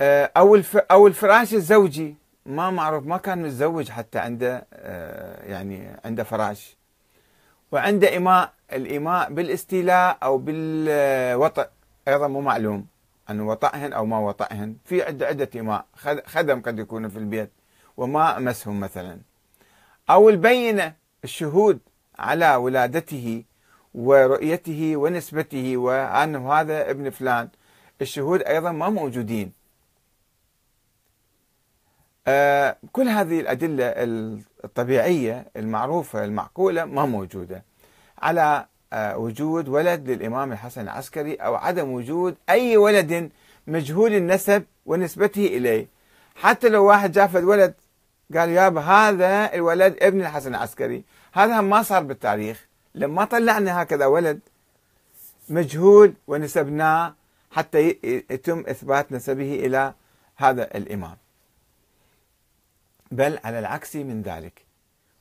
آه، أو أو الفراش الزوجي ما معروف ما كان متزوج حتى عنده آه، يعني عنده فراش. وعنده إماء الإماء بالاستيلاء أو بالوطئ أيضا مو معلوم أنه وطئهن أو ما وطئهن. في عدة عدة إماء خدم قد يكونوا في البيت وما أمسهم مثلا. أو البينة الشهود على ولادته ورؤيته ونسبته وأنه هذا ابن فلان. الشهود أيضا ما موجودين. كل هذه الأدلة الطبيعية المعروفة المعقولة ما موجودة على آه وجود ولد للإمام الحسن العسكري أو عدم وجود أي ولد مجهول النسب ونسبته إليه. حتى لو واحد جافد ولد قال يابا هذا الولد ابن الحسن العسكري. هذا ما صار بالتاريخ. لما طلعنا هكذا ولد مجهول ونسبناه حتى يتم إثبات نسبه إلى هذا الإمام. بل على العكس من ذلك.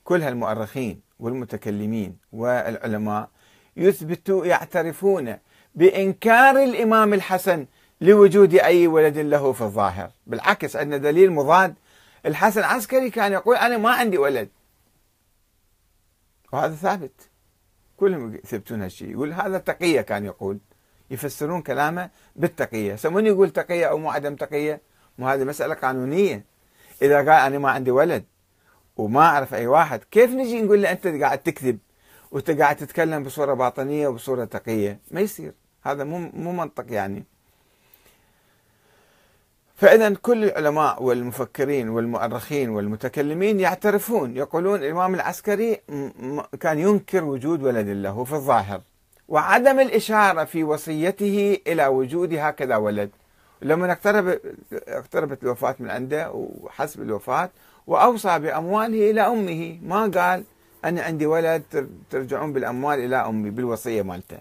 كل هالمؤرخين والمتكلمين والعلماء يثبتوا يعترفون بإنكار الإمام الحسن لوجود أي ولد له في الظاهر. بالعكس عندنا دليل مضاد. الحسن العسكري كان يقول أنا ما عندي ولد. وهذا ثابت. كلهم يثبتون هالشيء. يقول هذا تقية كان يقول. يفسرون كلامه بالتقية. سمون يقول تقية أو مو عدم تقية مو هذه مسألة قانونية. إذا قال أنا ما عندي ولد وما أعرف أي واحد كيف نجي نقول له أنت قاعد تكذب وأنت قاعد تتكلم بصورة باطنية وبصورة تقية؟ ما يصير. هذا مو مو منطق يعني. فإذا كل العلماء والمفكرين والمؤرخين والمتكلمين يعترفون يقولون الإمام العسكري كان ينكر وجود ولد له في الظاهر وعدم الإشارة في وصيته إلى وجود هكذا ولد. لما اقترب اقتربت الوفاة من عنده وحسب الوفاة وأوصى بأمواله إلى أمه. ما قال أنا عندي ولد ترجعون بالأموال إلى أمي بالوصية مالته.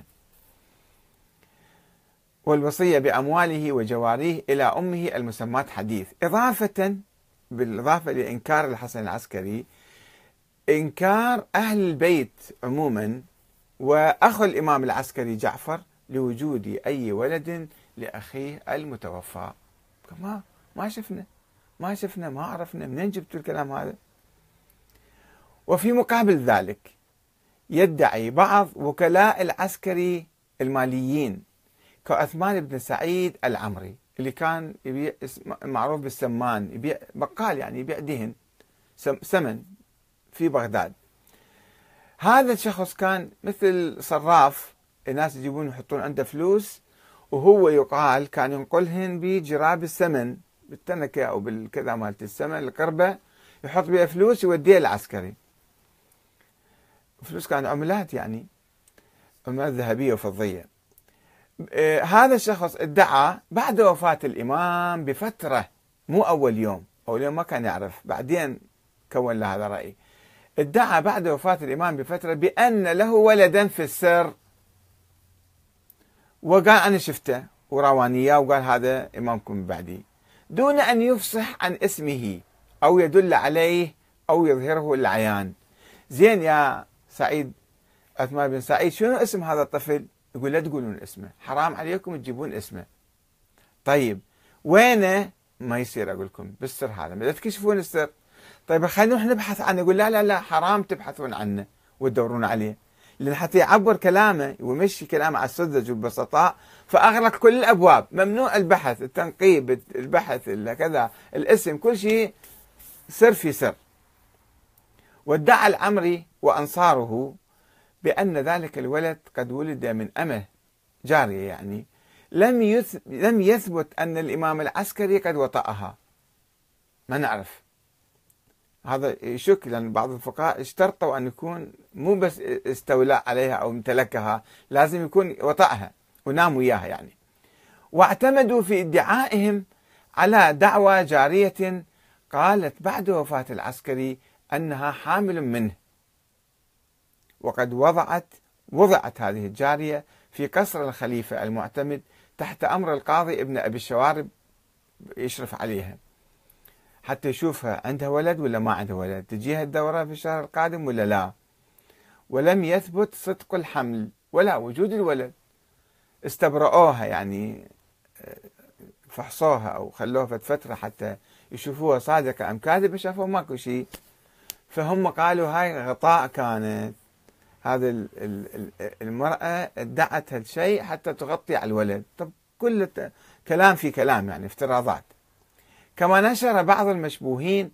والوصية بأمواله وجواريه إلى أمه المسماة حديث. إضافة بالإضافة لإنكار الحسن العسكري إنكار أهل البيت عموما وأخو الإمام العسكري جعفر لوجود أي ولد لأخيه المتوفى. ما ما شفنا. ما شفنا ما عرفنا. منين جبتوا الكلام هذا؟ وفي مقابل ذلك يدعي بعض وكلاء العسكري الماليين كعثمان بن سعيد العمري اللي كان يبيع معروف بالسمان يبيع بقال يعني يبيع دهن سمن في بغداد. هذا الشخص كان مثل صراف الناس يجيبون يحطون عنده فلوس وهو يقال كان ينقلهن بجراب السمن بالتنكة أو بالكذا مالت السمن القربة يحط بها فلوس يوديها العسكري. فلوس كان عملات يعني عملات ذهبية وفضية. آه، هذا الشخص ادعى بعد وفاة الإمام بفترة مو أول يوم أول يوم ما كان يعرف بعدين كون له هذا الرأي ادعى بعد وفاة الإمام بفترة بأن له ولدا في السر. وقال أنا شفته وراواني إياه وقال هذا إمامكم بعدي. دون أن يفصح عن اسمه أو يدل عليه أو يظهره العيان زين يا سعيد عثمان بن سعيد شنو اسم هذا الطفل؟ يقول لا تقولون اسمه حرام عليكم تجيبون اسمه. طيب وينه؟ ما يصير أقول لكم بالسر هذا ما تكشفون السر. طيب خلينا نروح نبحث عنه يقول لا لا لا حرام تبحثون عنه وتدورون عليه. لأن حتى يعبر كلامه ويمشي كلامه على السذج والبسطاء فاغلق كل الأبواب. ممنوع البحث التنقيب البحث كذا الاسم كل شيء سر في سر. وادعى العمري وأنصاره بأن ذلك الولد قد ولد من أمه جارية يعني. لم لم يثبت أن الإمام العسكري قد وطأها. ما نعرف. هذا يشك لأن بعض الفقهاء اشترطوا أن يكون مو بس استولى عليها أو امتلكها لازم يكون وطأها ونام وياها يعني. واعتمدوا في ادعائهم على دعوى جارية قالت بعد وفاة العسكري أنها حامل منه. وقد وضعت وضعت هذه الجارية في قصر الخليفة المعتمد تحت أمر القاضي ابن أبي الشوارب يشرف عليها. حتى يشوفها عندها ولد ولا ما عندها ولد؟ تجيها الدورة في الشهر القادم ولا لا؟ ولم يثبت صدق الحمل ولا وجود الولد. استبرؤوها يعني فحصوها أو خلوها فترة حتى يشوفوها صادقة. أم كاذبة شافوا ماكو شيء. فهم قالوا هاي غطاء كانت. هذه المرأة ادعت هالشيء حتى تغطي على الولد. طب كل كلام في كلام يعني افتراضات. كما نشر بعض المشبوهين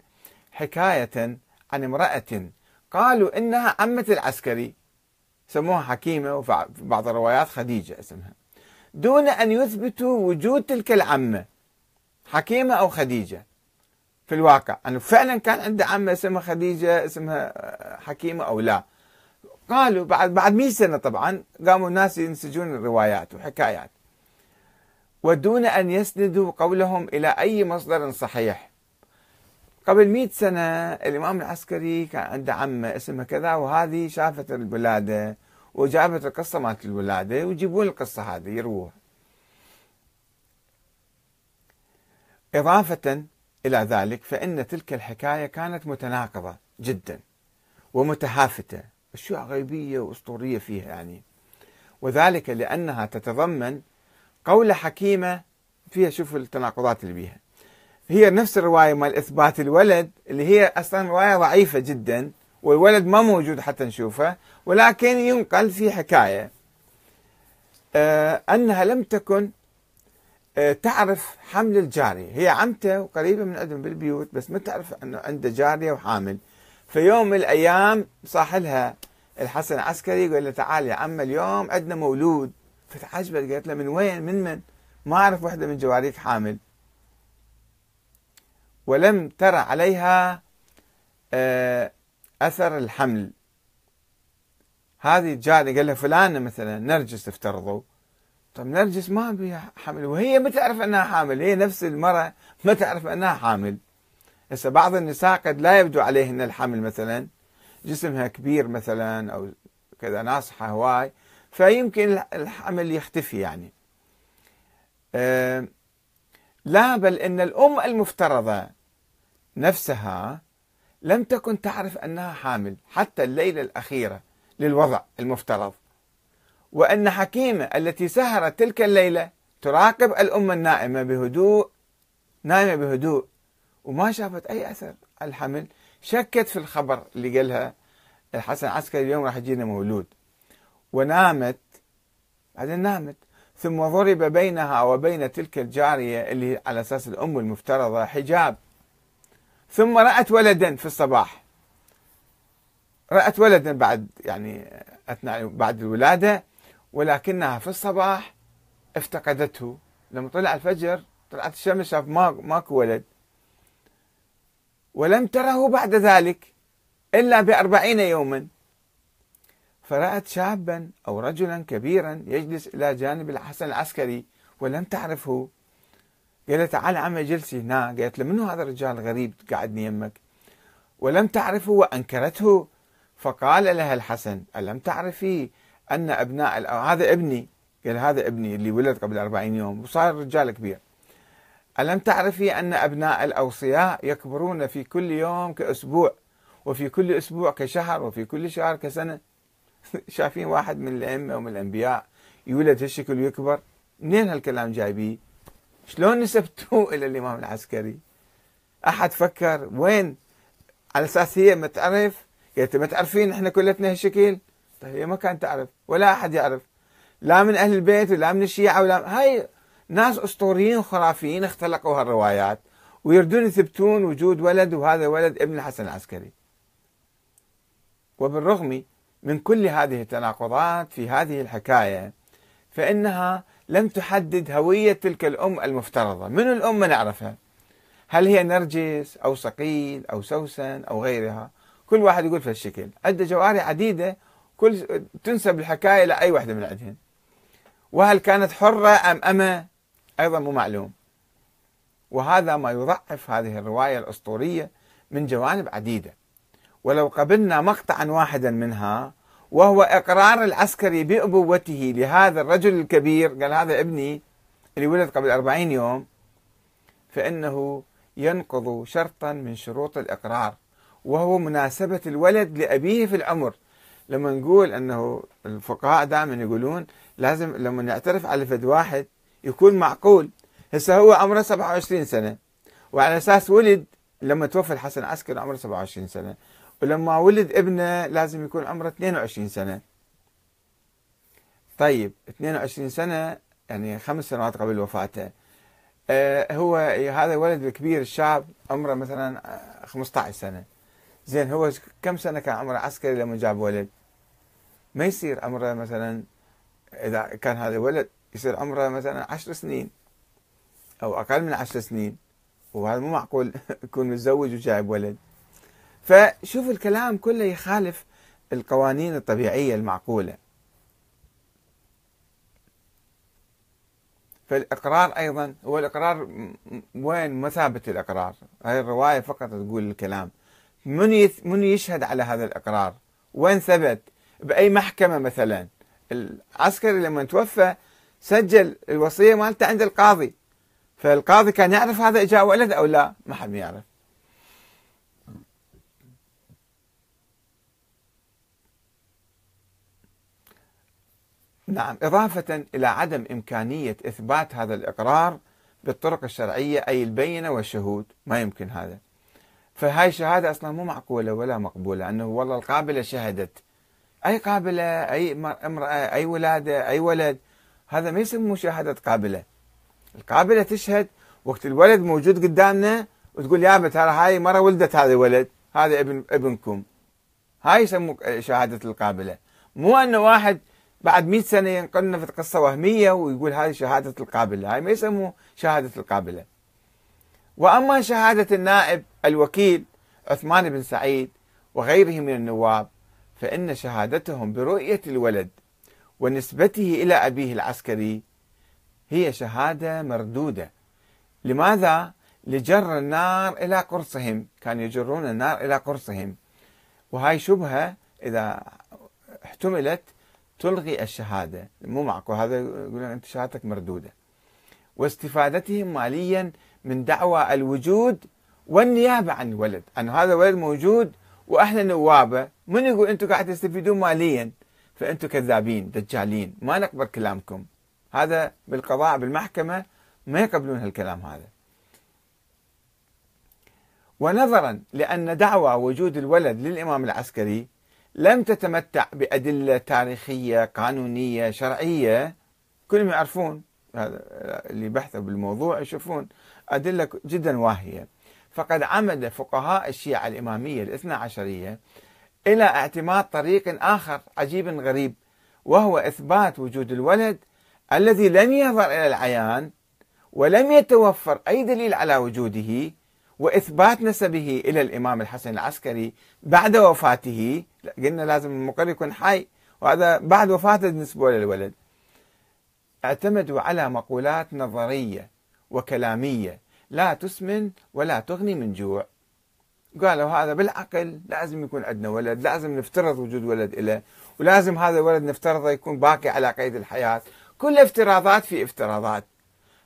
حكاية عن امرأة قالوا إنها عمة العسكري سموها حكيمة وفي بعض الروايات خديجة اسمها دون أن يثبتوا وجود تلك العمة حكيمة أو خديجة. في الواقع أنه فعلا كان عنده عمة اسمها خديجة اسمها حكيمة أو لا. قالوا بعد بعد 100 سنة طبعا قاموا الناس ينسجون الروايات وحكايات. ودون أن يسندوا قولهم إلى أي مصدر صحيح. قبل 100 سنة الإمام العسكري كان عنده عمه اسمها كذا وهذه شافت الولاده وجابت القصة مالت الولاده ويجيبون القصة هذه يروها إضافة إلى ذلك فإن تلك الحكاية كانت متناقضة جدا ومتهافتة. أشياء غيبية وأسطورية فيها يعني. وذلك لأنها تتضمن قول حكيمة فيها شوف التناقضات اللي بيها. هي نفس الرواية مال إثبات الولد اللي هي أصلا رواية ضعيفة جدا والولد ما موجود حتى نشوفه ولكن ينقل في حكاية. آه أنها لم تكن آه تعرف حمل الجارية. هي عمته وقريبة من عندهم بالبيوت بس ما تعرف أنه عنده جارية وحامل. في يوم من الأيام صاح لها الحسن العسكري يقول له تعال يا عم اليوم عندنا مولود. فتعجبت قالت له من وين؟ من من؟ ما أعرف وحدة من جواريك حامل. ولم ترى عليها آه، أثر الحمل. هذه جاري قال لها فلانة مثلا نرجس افترضوا طيب نرجس ما بها حمل وهي ما تعرف أنها حامل هي نفس المرأة ما تعرف أنها حامل. هسه بعض النساء قد لا يبدو عليهن الحمل مثلا جسمها كبير مثلا أو كذا ناصحة هواي. فيمكن الحمل يختفي يعني. أه لا بل إن الأم المفترضة نفسها لم تكن تعرف أنها حامل حتى الليلة الأخيرة للوضع المفترض. وأن حكيمة التي سهرت تلك الليلة تراقب الأم النائمة بهدوء نايمة بهدوء وما شافت أي أثر. على الحمل شكت في الخبر اللي قالها الحسن العسكري اليوم راح يجينا مولود. ونامت. بعدين نامت. ثم ضرب بينها وبين تلك الجارية اللي على أساس الأم المفترضة حجاب. ثم رأت ولدا في الصباح. رأت ولدا بعد يعني أثناء بعد الولادة ولكنها في الصباح افتقدته. لما طلع الفجر طلعت الشمس شاف ما ماكو ولد. ولم تره بعد ذلك إلا بأربعين يوما. فرأت شابا أو رجلا كبيرا يجلس إلى جانب الحسن العسكري ولم تعرفه. قالت تعال عمي جلسي هنا قالت له منو هذا الرجال الغريب قاعدني يمك ولم تعرفه وأنكرته. فقال لها الحسن ألم تعرفي أن أبناء هذا ابني؟ قال هذا ابني اللي ولد قبل أربعين يوم وصار رجال كبير. ألم تعرفي أن أبناء الأوصياء يكبرون في كل يوم كأسبوع وفي كل أسبوع كشهر وفي كل شهر كسنة؟ <laughs> شايفين واحد من الأئمة ومن الأنبياء يولد هالشكل ويكبر منين هالكلام جايبيه؟ شلون نسبتوه <laughs> إلى الإمام العسكري؟ أحد فكر وين؟ على أساس هي ما تعرف قالت ما تعرفين إحنا كلتنا هالشكل؟ طيب هي ما كانت تعرف ولا أحد يعرف. لا من أهل البيت ولا من الشيعة ولا هاي ناس أسطوريين خرافيين اختلقوا هالروايات ويردون يثبتون وجود ولد وهذا ولد ابن الحسن العسكري. وبالرغم من كل هذه التناقضات في هذه الحكاية فإنها لم تحدد هوية تلك الأم المفترضة. من الأم ما نعرفها؟ هل هي نرجس أو صقيل أو سوسن أو غيرها؟ كل واحد يقول في الشكل عدة جواري عديدة كل تنسب الحكاية لأي واحدة من عندهن وهل كانت حرة أم أما أيضا مو معلوم. وهذا ما يضعف هذه الرواية الأسطورية من جوانب عديدة. ولو قبلنا مقطعا واحدا منها وهو إقرار العسكري بأبوته لهذا الرجل الكبير قال هذا ابني اللي ولد قبل أربعين يوم فإنه ينقض شرطا من شروط الإقرار وهو مناسبة الولد لأبيه في العمر لما نقول أنه الفقهاء دائما يقولون لازم لما نعترف على فد واحد يكون معقول. هسه هو عمره 27 سنة وعلى أساس ولد لما توفى الحسن العسكري عمره 27 سنة. ولما ولد ابنه لازم يكون عمره 22 سنة. طيب 22 سنة يعني خمس سنوات قبل وفاته. آه هو هذا ولد الكبير الشاب عمره مثلا 15 سنة. زين هو كم سنة كان عمره عسكري لما جاب ولد؟ ما يصير عمره مثلا إذا كان هذا ولد يصير عمره مثلا عشر سنين أو أقل من عشر سنين. وهذا مو معقول <laughs> يكون متزوج وجايب ولد. فشوف الكلام كله يخالف القوانين الطبيعية المعقولة. فالإقرار أيضا هو الإقرار وين؟ مثابة الإقرار. هاي الرواية فقط تقول الكلام. من من يشهد على هذا الإقرار؟ وين ثبت؟ بأي محكمة مثلا؟ العسكري لما توفى سجل الوصية مالته عند القاضي. فالقاضي كان يعرف هذا جاء ولد أو لا؟ ما حد يعرف نعم إضافة إلى عدم إمكانية إثبات هذا الإقرار بالطرق الشرعية أي البينة والشهود. ما يمكن هذا. فهاي الشهادة أصلا مو معقولة ولا مقبولة أنه والله القابلة شهدت. أي قابلة أي امرأة أي ولادة أي ولد هذا ما يسمى شهادة قابلة. القابلة تشهد وقت الولد موجود قدامنا وتقول يا ترى هاي مرة ولدت هذا الولد هذا ابن ابنكم. هاي يسموا شهادة القابلة. مو أنه واحد بعد مئة سنة ينقلنا في قصة وهمية ويقول هذه شهادة القابلة. هاي ما يسموا شهادة القابلة. وأما شهادة النائب الوكيل عثمان بن سعيد وغيره من النواب فإن شهادتهم برؤية الولد ونسبته إلى أبيه العسكري هي شهادة مردودة. لماذا؟ لجر النار إلى قرصهم. كانوا يجرون النار إلى قرصهم. وهاي شبهة إذا احتملت تلغي الشهادة. مو معقول هذا يقول أنت شهادتك مردودة. واستفادتهم ماليا من دعوى الوجود والنيابة عن الولد. أن هذا الولد موجود وإحنا نوابه من يقول أنتم قاعد تستفيدون ماليا؟ فأنتم كذابين دجالين. ما نقبل كلامكم. هذا بالقضاء بالمحكمة ما يقبلون هالكلام هذا. ونظرا لأن دعوى وجود الولد للإمام العسكري لم تتمتع بأدلة تاريخية قانونية شرعية. كلهم يعرفون اللي بحثوا بالموضوع يشوفون أدلة جدا واهية. فقد عمد فقهاء الشيعة الإمامية الاثنى عشرية إلى اعتماد طريق آخر عجيب غريب وهو إثبات وجود الولد الذي لم يظهر إلى العيان ولم يتوفر أي دليل على وجوده وإثبات نسبه إلى الإمام الحسن العسكري بعد وفاته. قلنا لازم المقر يكون حي وهذا بعد وفاته نسبه للولد. اعتمدوا على مقولات نظرية وكلامية لا تسمن ولا تغني من جوع. قالوا هذا بالعقل لازم يكون عندنا ولد لازم نفترض وجود ولد له ولازم هذا الولد نفترضه يكون باقي على قيد الحياة. كل افتراضات في افتراضات.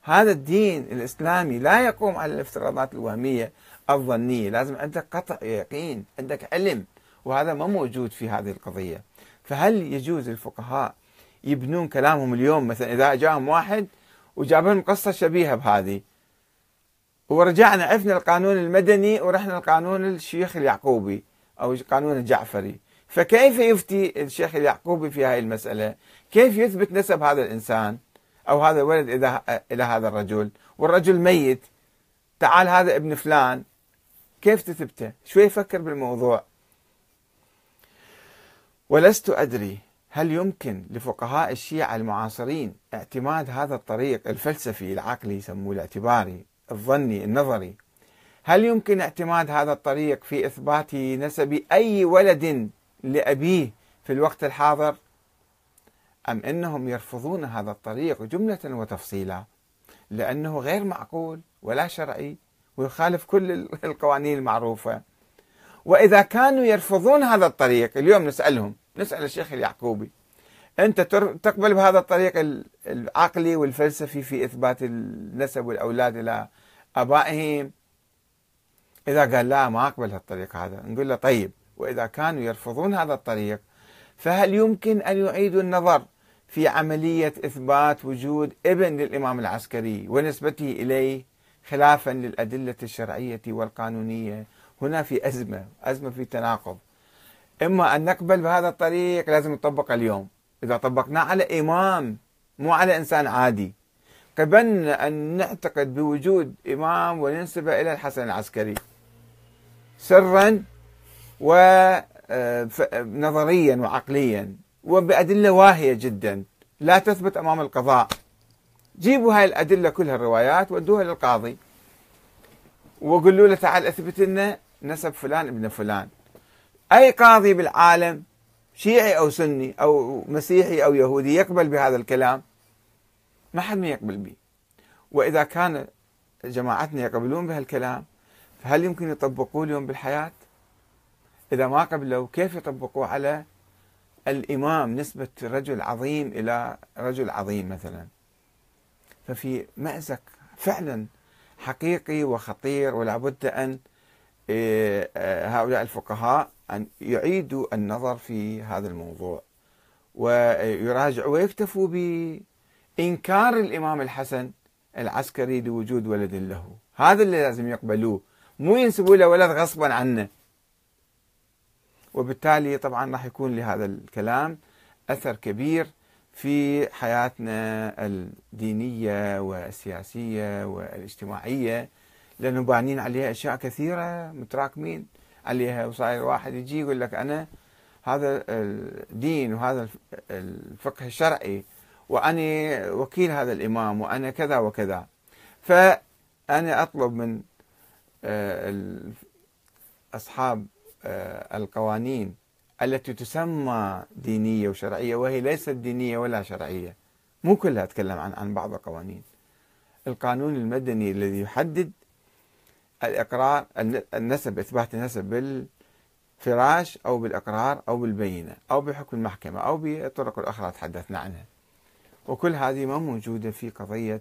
هذا الدين الإسلامي لا يقوم على الافتراضات الوهمية الظنية لازم عندك قطع يقين عندك علم. وهذا ما موجود في هذه القضية. فهل يجوز الفقهاء يبنون كلامهم اليوم؟ مثلا إذا جاءهم واحد وجاب لهم قصة شبيهة بهذه. ورجعنا عفنا القانون المدني ورحنا القانون الشيخ اليعقوبي أو القانون الجعفري. فكيف يفتي الشيخ اليعقوبي في هذه المسألة؟ كيف يثبت نسب هذا الإنسان أو هذا الولد إذا إلى هذا الرجل؟ والرجل ميت تعال هذا ابن فلان كيف تثبته؟ شوي يفكر بالموضوع. ولست أدري هل يمكن لفقهاء الشيعة المعاصرين اعتماد هذا الطريق الفلسفي العقلي يسموه الاعتباري الظني النظري. هل يمكن اعتماد هذا الطريق في إثبات نسب أي ولد لأبيه في الوقت الحاضر؟ أم أنهم يرفضون هذا الطريق جملة وتفصيلا؟ لأنه غير معقول ولا شرعي ويخالف كل القوانين المعروفة. وإذا كانوا يرفضون هذا الطريق اليوم نسألهم نسأل الشيخ اليعقوبي أنت تقبل بهذا الطريق العقلي والفلسفي في إثبات النسب والأولاد إلى آبائهم؟ إذا قال لا ما أقبل هالطريق هذا. نقول له طيب وإذا كانوا يرفضون هذا الطريق فهل يمكن أن يعيدوا النظر في عملية إثبات وجود ابن للإمام العسكري ونسبته إليه خلافا للأدلة الشرعية والقانونية هنا في أزمة أزمة في تناقض. إما أن نقبل بهذا الطريق لازم نطبق اليوم. إذا طبقناه على إمام مو على إنسان عادي. قبلنا أن نعتقد بوجود إمام وننسبه إلى الحسن العسكري. سرا ونظريا آه، وعقليا وبأدلة واهية جدا لا تثبت أمام القضاء. جيبوا هاي الأدلة كلها الروايات ودوها للقاضي. وقولوا له تعال أثبت لنا نسب فلان ابن فلان. أي قاضي بالعالم شيعي أو سني أو مسيحي أو يهودي يقبل بهذا الكلام؟ ما حد ما يقبل به. وإذا كان جماعتنا يقبلون بهالكلام فهل يمكن يطبقوه اليوم بالحياة؟ إذا ما قبلوا كيف يطبقوه على الإمام نسبة رجل عظيم إلى رجل عظيم مثلا؟ ففي مأزق فعلا حقيقي وخطير ولا بد أن هؤلاء الفقهاء أن يعيدوا النظر في هذا الموضوع ويراجعوا ويكتفوا بإنكار الإمام الحسن العسكري لوجود ولد له. هذا اللي لازم يقبلوه. مو ينسبوا له ولد غصبا عنه. وبالتالي طبعا راح يكون لهذا الكلام أثر كبير في حياتنا الدينية والسياسية والاجتماعية. لأنه بانين عليها أشياء كثيرة متراكمين عليها. وصاير واحد يجي يقول لك أنا هذا الدين وهذا الفقه الشرعي واني وكيل هذا الإمام وأنا كذا وكذا. فأنا أطلب من آه، اصحاب آه، القوانين التي تسمى دينية وشرعية وهي ليست دينية ولا شرعية. مو كلها أتكلم عن عن بعض القوانين. القانون المدني الذي يحدد الإقرار النسب إثبات النسب بالفراش أو بالإقرار أو بالبينة أو بحكم المحكمة أو بالطرق الأخرى تحدثنا عنها. وكل هذه ما موجودة في قضية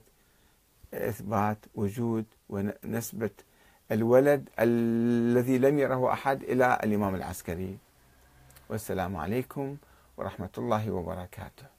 إثبات وجود ونسبة الولد الذي لم يره أحد إلى الإمام العسكري. والسلام عليكم ورحمة الله وبركاته.